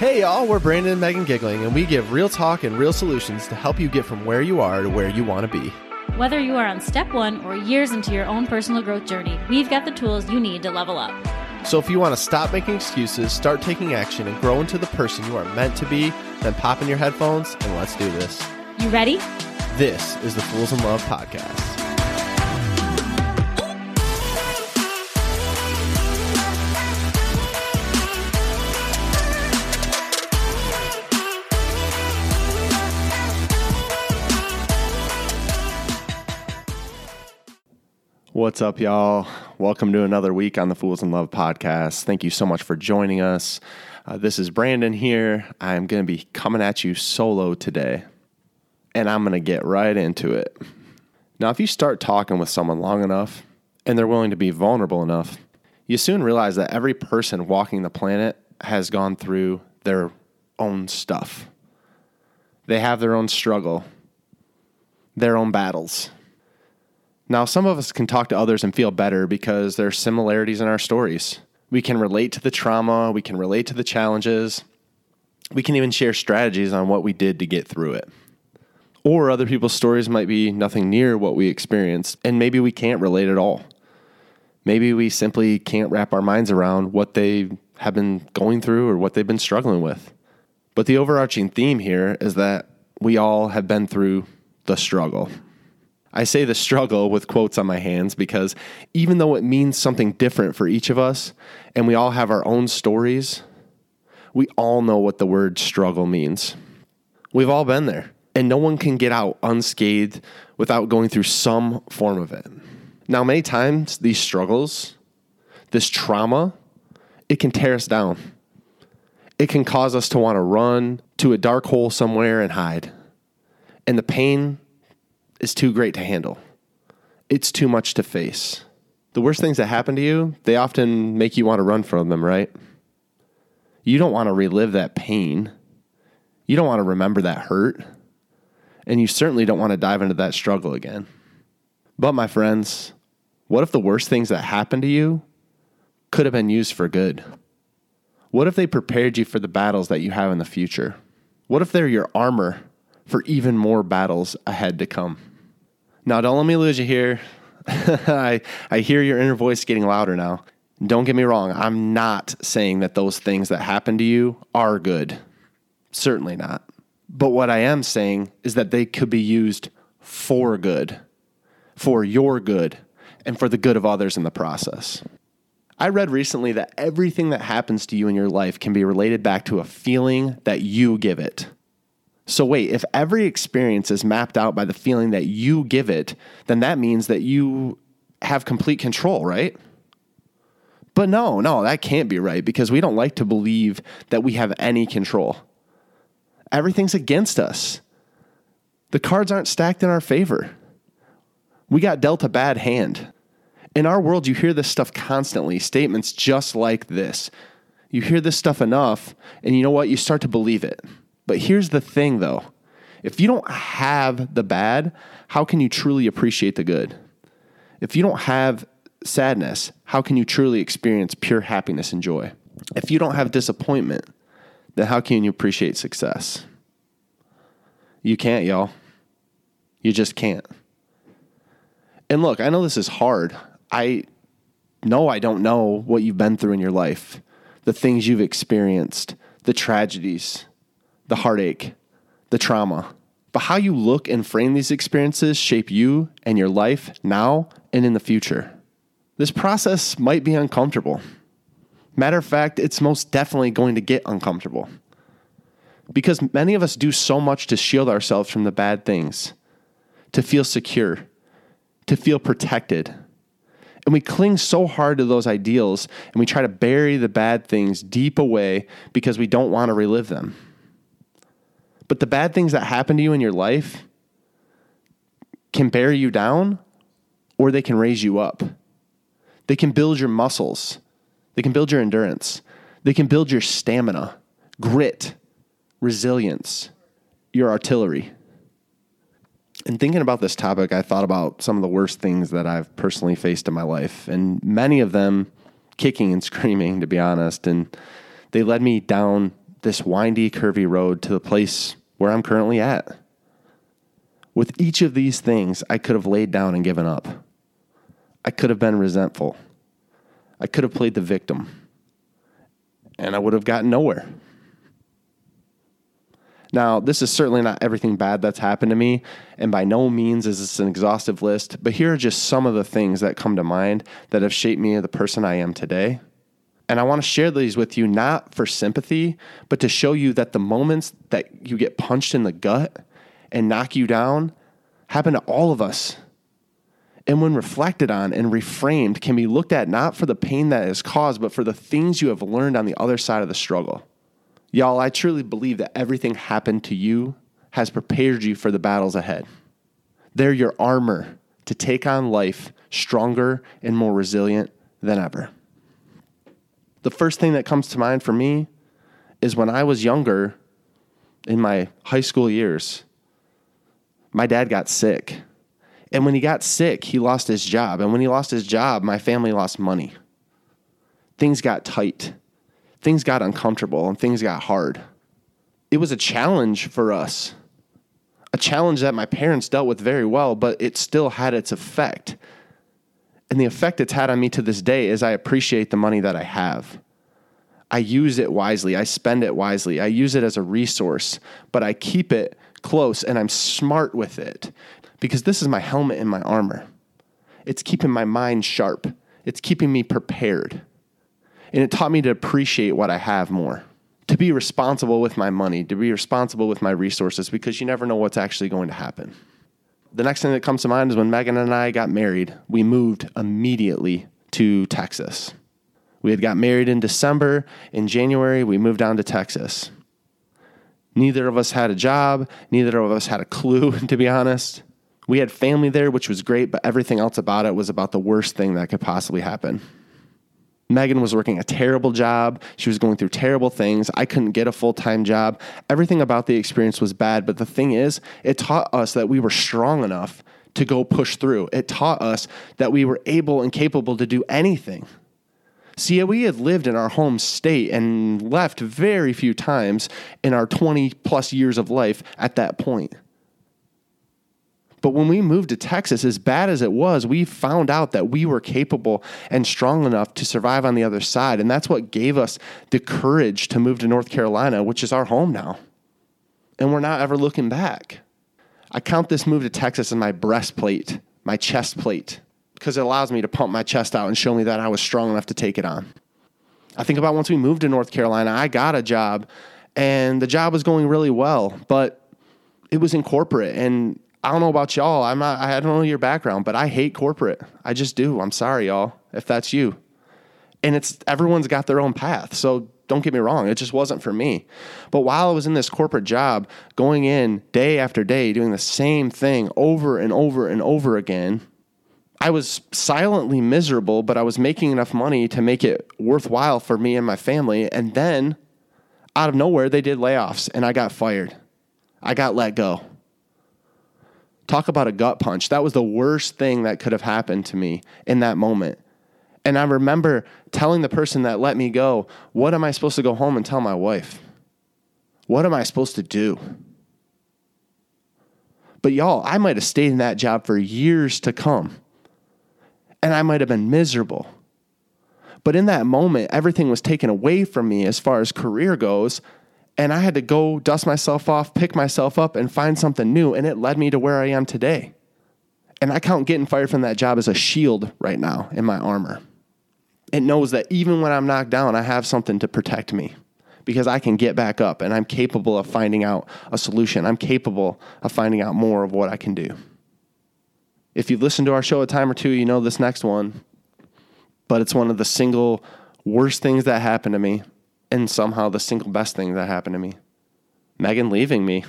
Hey y'all, we're Brandon and Megan Giggling, and we give real talk and real solutions to help you get from where you are to where you want to be. Whether you are on step one or years into your own personal growth journey, we've got the tools you need to level up. So if you want to stop making excuses, start taking action, and grow into the person you are meant to be, then pop in your headphones and let's do this. You ready? This is the Fools in Love podcast. What's up, y'all? Welcome to another week on the Fools in Love podcast. Thank you so much for joining us. Uh, this is Brandon here. I'm going to be coming at you solo today, and I'm going to get right into it. Now, if you start talking with someone long enough and they're willing to be vulnerable enough, you soon realize that every person walking the planet has gone through their own stuff. They have their own struggle, their own battles now, some of us can talk to others and feel better because there are similarities in our stories. We can relate to the trauma, we can relate to the challenges, we can even share strategies on what we did to get through it. Or other people's stories might be nothing near what we experienced, and maybe we can't relate at all. Maybe we simply can't wrap our minds around what they have been going through or what they've been struggling with. But the overarching theme here is that we all have been through the struggle. I say the struggle with quotes on my hands because even though it means something different for each of us and we all have our own stories, we all know what the word struggle means. We've all been there, and no one can get out unscathed without going through some form of it. Now, many times, these struggles, this trauma, it can tear us down. It can cause us to want to run to a dark hole somewhere and hide. And the pain is too great to handle. It's too much to face. The worst things that happen to you, they often make you want to run from them, right? You don't want to relive that pain. You don't want to remember that hurt. And you certainly don't want to dive into that struggle again. But, my friends, what if the worst things that happened to you could have been used for good? What if they prepared you for the battles that you have in the future? What if they're your armor for even more battles ahead to come? Now, don't let me lose you here. I, I hear your inner voice getting louder now. Don't get me wrong, I'm not saying that those things that happen to you are good. Certainly not. But what I am saying is that they could be used for good, for your good, and for the good of others in the process. I read recently that everything that happens to you in your life can be related back to a feeling that you give it. So, wait, if every experience is mapped out by the feeling that you give it, then that means that you have complete control, right? But no, no, that can't be right because we don't like to believe that we have any control. Everything's against us. The cards aren't stacked in our favor. We got dealt a bad hand. In our world, you hear this stuff constantly, statements just like this. You hear this stuff enough, and you know what? You start to believe it. But here's the thing though if you don't have the bad, how can you truly appreciate the good? If you don't have sadness, how can you truly experience pure happiness and joy? If you don't have disappointment, then how can you appreciate success? You can't, y'all. You just can't. And look, I know this is hard. I know I don't know what you've been through in your life, the things you've experienced, the tragedies, the heartache, the trauma. But how you look and frame these experiences shape you and your life now and in the future. This process might be uncomfortable. Matter of fact, it's most definitely going to get uncomfortable. Because many of us do so much to shield ourselves from the bad things, to feel secure, to feel protected. And we cling so hard to those ideals and we try to bury the bad things deep away because we don't want to relive them. But the bad things that happen to you in your life can bear you down or they can raise you up. They can build your muscles, they can build your endurance, they can build your stamina, grit, resilience, your artillery. And thinking about this topic, I thought about some of the worst things that I've personally faced in my life, and many of them kicking and screaming, to be honest. And they led me down this windy, curvy road to the place where I'm currently at. With each of these things, I could have laid down and given up. I could have been resentful. I could have played the victim. And I would have gotten nowhere. Now, this is certainly not everything bad that's happened to me, and by no means is this an exhaustive list, but here are just some of the things that come to mind that have shaped me the person I am today. And I want to share these with you not for sympathy, but to show you that the moments that you get punched in the gut and knock you down happen to all of us. And when reflected on and reframed, can be looked at not for the pain that is caused, but for the things you have learned on the other side of the struggle. Y'all, I truly believe that everything happened to you has prepared you for the battles ahead. They're your armor to take on life stronger and more resilient than ever. The first thing that comes to mind for me is when I was younger, in my high school years, my dad got sick. And when he got sick, he lost his job. And when he lost his job, my family lost money. Things got tight things got uncomfortable and things got hard. It was a challenge for us, a challenge that my parents dealt with very well, but it still had its effect. And the effect it's had on me to this day is I appreciate the money that I have. I use it wisely. I spend it wisely. I use it as a resource, but I keep it close and I'm smart with it because this is my helmet and my armor. It's keeping my mind sharp, it's keeping me prepared. And it taught me to appreciate what I have more, to be responsible with my money, to be responsible with my resources, because you never know what's actually going to happen. The next thing that comes to mind is when Megan and I got married, we moved immediately to Texas. We had got married in December. In January, we moved down to Texas. Neither of us had a job. Neither of us had a clue, to be honest. We had family there, which was great, but everything else about it was about the worst thing that could possibly happen. Megan was working a terrible job. She was going through terrible things. I couldn't get a full time job. Everything about the experience was bad. But the thing is, it taught us that we were strong enough to go push through. It taught us that we were able and capable to do anything. See, we had lived in our home state and left very few times in our 20 plus years of life at that point. But when we moved to Texas, as bad as it was, we found out that we were capable and strong enough to survive on the other side. And that's what gave us the courage to move to North Carolina, which is our home now. And we're not ever looking back. I count this move to Texas as my breastplate, my chest plate, because it allows me to pump my chest out and show me that I was strong enough to take it on. I think about once we moved to North Carolina, I got a job and the job was going really well, but it was in corporate and I don't know about y'all. I'm not, I don't know your background, but I hate corporate. I just do. I'm sorry, y'all, if that's you. And it's everyone's got their own path. So don't get me wrong, it just wasn't for me. But while I was in this corporate job, going in day after day, doing the same thing over and over and over again, I was silently miserable, but I was making enough money to make it worthwhile for me and my family. And then out of nowhere, they did layoffs and I got fired. I got let go. Talk about a gut punch. That was the worst thing that could have happened to me in that moment. And I remember telling the person that let me go, What am I supposed to go home and tell my wife? What am I supposed to do? But y'all, I might have stayed in that job for years to come. And I might have been miserable. But in that moment, everything was taken away from me as far as career goes. And I had to go dust myself off, pick myself up, and find something new. And it led me to where I am today. And I count getting fired from that job as a shield right now in my armor. It knows that even when I'm knocked down, I have something to protect me because I can get back up and I'm capable of finding out a solution. I'm capable of finding out more of what I can do. If you've listened to our show a time or two, you know this next one, but it's one of the single worst things that happened to me and somehow the single best thing that happened to me Megan leaving me.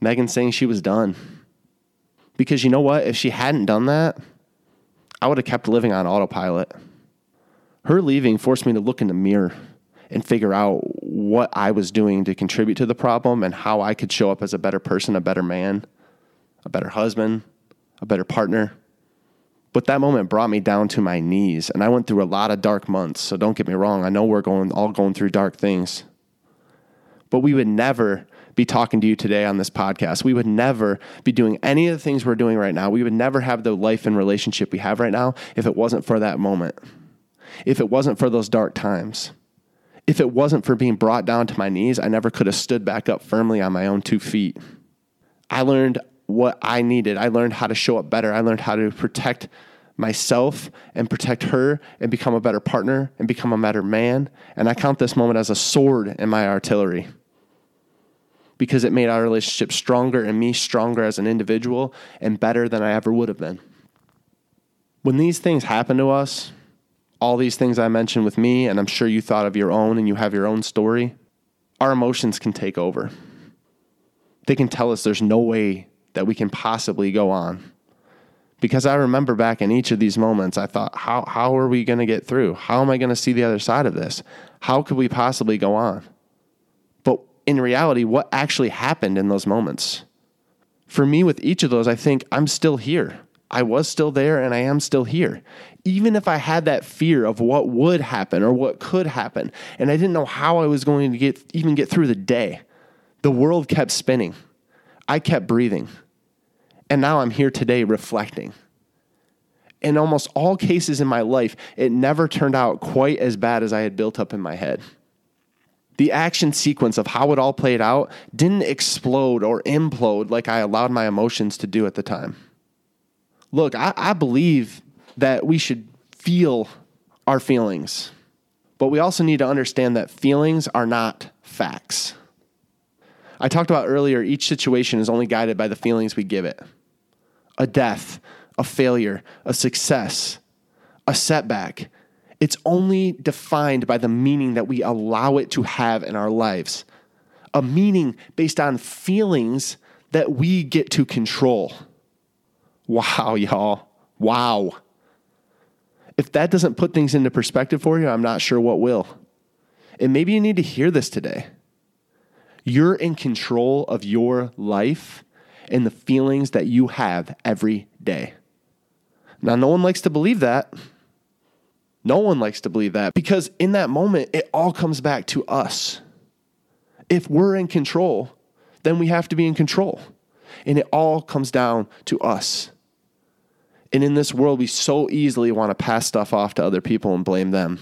Megan saying she was done. Because you know what? If she hadn't done that, I would have kept living on autopilot. Her leaving forced me to look in the mirror and figure out what I was doing to contribute to the problem and how I could show up as a better person, a better man, a better husband, a better partner. But that moment brought me down to my knees, and I went through a lot of dark months. So don't get me wrong, I know we're going all going through dark things. But we would never be talking to you today on this podcast. We would never be doing any of the things we're doing right now. We would never have the life and relationship we have right now if it wasn't for that moment, if it wasn't for those dark times. If it wasn't for being brought down to my knees, I never could have stood back up firmly on my own two feet. I learned what I needed. I learned how to show up better. I learned how to protect myself and protect her and become a better partner and become a better man. And I count this moment as a sword in my artillery because it made our relationship stronger and me stronger as an individual and better than I ever would have been. When these things happen to us, all these things I mentioned with me, and I'm sure you thought of your own and you have your own story, our emotions can take over. They can tell us there's no way that we can possibly go on. Because I remember back in each of these moments, I thought, how, how are we going to get through? How am I going to see the other side of this? How could we possibly go on? But in reality what actually happened in those moments. For me, with each of those, I think I'm still here. I was still there and I am still here. Even if I had that fear of what would happen or what could happen, and I didn't know how I was going to get even get through the day, the world kept spinning. I kept breathing. And now I'm here today reflecting. In almost all cases in my life, it never turned out quite as bad as I had built up in my head the action sequence of how it all played out didn't explode or implode like I allowed my emotions to do at the time. Look, I, I believe that we should feel our feelings, but we also need to understand that feelings are not facts. I talked about earlier, each situation is only guided by the feelings we give it a death, a failure, a success, a setback, it's only defined by the meaning that we allow it to have in our lives. A meaning based on feelings that we get to control. Wow, y'all. Wow. If that doesn't put things into perspective for you, I'm not sure what will. And maybe you need to hear this today. You're in control of your life and the feelings that you have every day. Now, no one likes to believe that. No one likes to believe that because in that moment, it all comes back to us. If we're in control, then we have to be in control. And it all comes down to us. And in this world, we so easily want to pass stuff off to other people and blame them.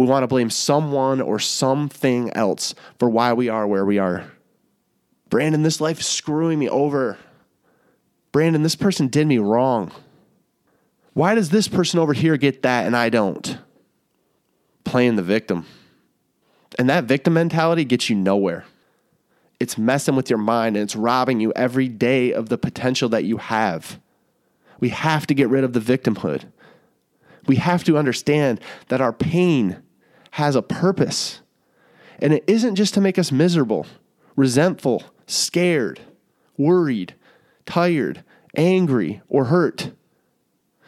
We want to blame someone or something else for why we are where we are. Brandon, this life is screwing me over. Brandon, this person did me wrong. Why does this person over here get that and I don't? Playing the victim. And that victim mentality gets you nowhere. It's messing with your mind and it's robbing you every day of the potential that you have. We have to get rid of the victimhood. We have to understand that our pain has a purpose. And it isn't just to make us miserable, resentful, scared, worried, tired, angry, or hurt.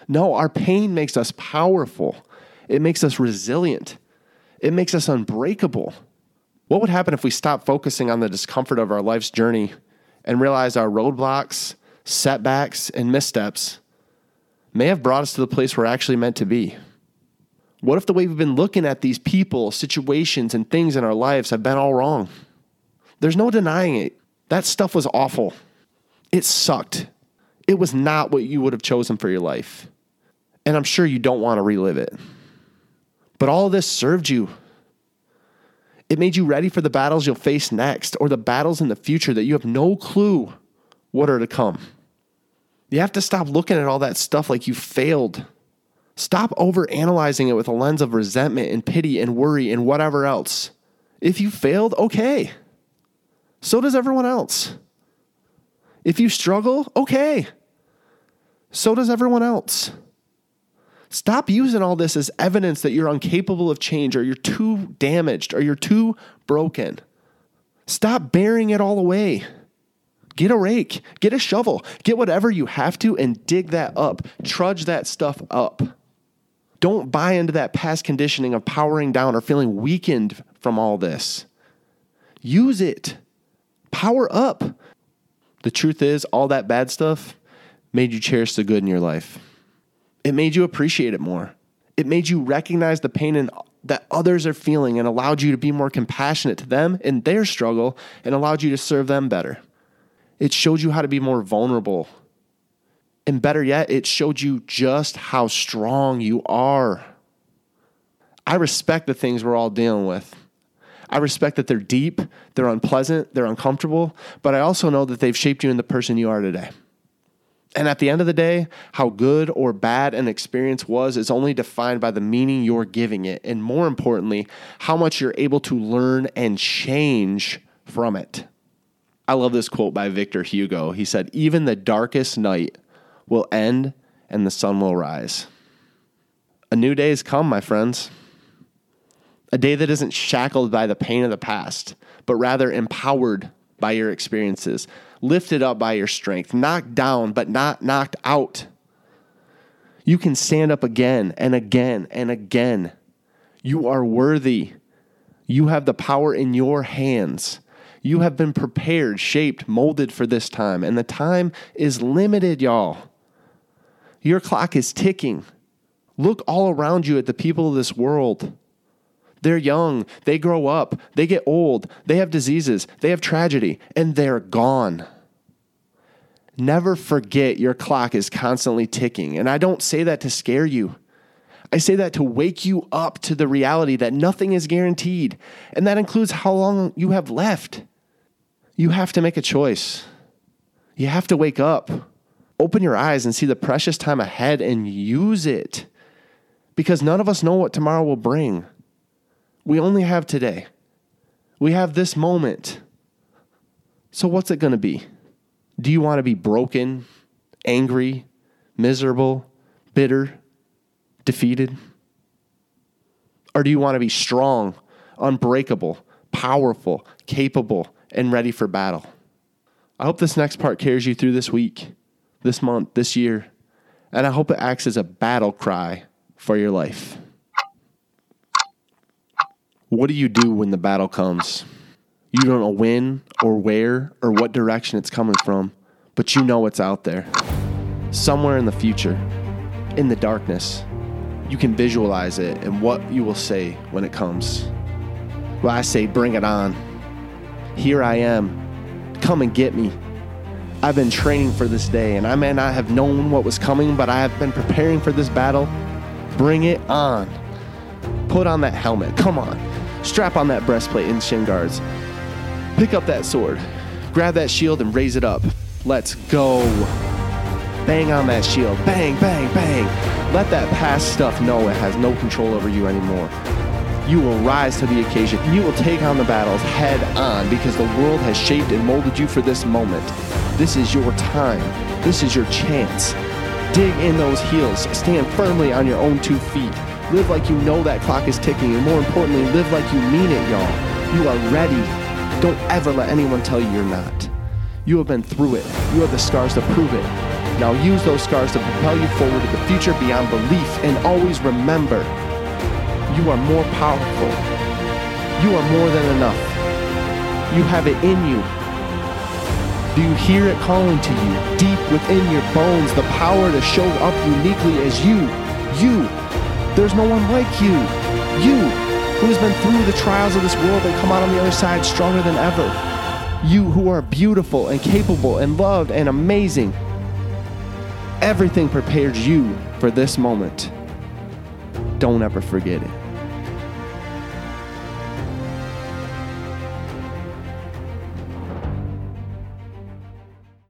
No, our pain makes us powerful. It makes us resilient. It makes us unbreakable. What would happen if we stopped focusing on the discomfort of our life's journey and realized our roadblocks, setbacks, and missteps may have brought us to the place we're actually meant to be? What if the way we've been looking at these people, situations, and things in our lives have been all wrong? There's no denying it. That stuff was awful. It sucked. It was not what you would have chosen for your life. And I'm sure you don't want to relive it. But all of this served you. It made you ready for the battles you'll face next or the battles in the future that you have no clue what are to come. You have to stop looking at all that stuff like you failed. Stop over analyzing it with a lens of resentment and pity and worry and whatever else. If you failed, okay. So does everyone else. If you struggle, okay. So does everyone else. Stop using all this as evidence that you're incapable of change or you're too damaged or you're too broken. Stop burying it all away. Get a rake, get a shovel, get whatever you have to and dig that up. Trudge that stuff up. Don't buy into that past conditioning of powering down or feeling weakened from all this. Use it. Power up. The truth is, all that bad stuff made you cherish the good in your life. It made you appreciate it more. It made you recognize the pain in that others are feeling and allowed you to be more compassionate to them in their struggle and allowed you to serve them better. It showed you how to be more vulnerable. And better yet, it showed you just how strong you are. I respect the things we're all dealing with. I respect that they're deep, they're unpleasant, they're uncomfortable, but I also know that they've shaped you in the person you are today. And at the end of the day, how good or bad an experience was is only defined by the meaning you're giving it. And more importantly, how much you're able to learn and change from it. I love this quote by Victor Hugo. He said, Even the darkest night will end and the sun will rise. A new day has come, my friends. A day that isn't shackled by the pain of the past, but rather empowered by your experiences lifted up by your strength, knocked down, but not knocked out. You can stand up again and again and again. You are worthy. You have the power in your hands. You have been prepared, shaped, molded for this time, and the time is limited, y'all. Your clock is ticking. Look all around you at the people of this world. They're young, they grow up, they get old, they have diseases, they have tragedy, and they're gone. Never forget your clock is constantly ticking. And I don't say that to scare you. I say that to wake you up to the reality that nothing is guaranteed. And that includes how long you have left. You have to make a choice. You have to wake up, open your eyes, and see the precious time ahead and use it. Because none of us know what tomorrow will bring. We only have today. We have this moment. So, what's it going to be? Do you want to be broken, angry, miserable, bitter, defeated? Or do you want to be strong, unbreakable, powerful, capable, and ready for battle? I hope this next part carries you through this week, this month, this year, and I hope it acts as a battle cry for your life. What do you do when the battle comes? You don't know when or where or what direction it's coming from, but you know it's out there. Somewhere in the future, in the darkness, you can visualize it and what you will say when it comes. Well, I say, bring it on. Here I am. Come and get me. I've been training for this day, and I may not have known what was coming, but I have been preparing for this battle. Bring it on. Put on that helmet. Come on. Strap on that breastplate and shin guards. Pick up that sword, grab that shield, and raise it up. Let's go. Bang on that shield. Bang, bang, bang. Let that past stuff know it has no control over you anymore. You will rise to the occasion. You will take on the battles head on because the world has shaped and molded you for this moment. This is your time. This is your chance. Dig in those heels. Stand firmly on your own two feet. Live like you know that clock is ticking, and more importantly, live like you mean it, y'all. You are ready don't ever let anyone tell you you're not. You have been through it. You have the scars to prove it. Now use those scars to propel you forward to the future beyond belief and always remember you are more powerful. You are more than enough. You have it in you. Do you hear it calling to you deep within your bones the power to show up uniquely as you? You. There's no one like you. You who has been through the trials of this world and come out on the other side stronger than ever. You who are beautiful and capable and loved and amazing. Everything prepares you for this moment. Don't ever forget it.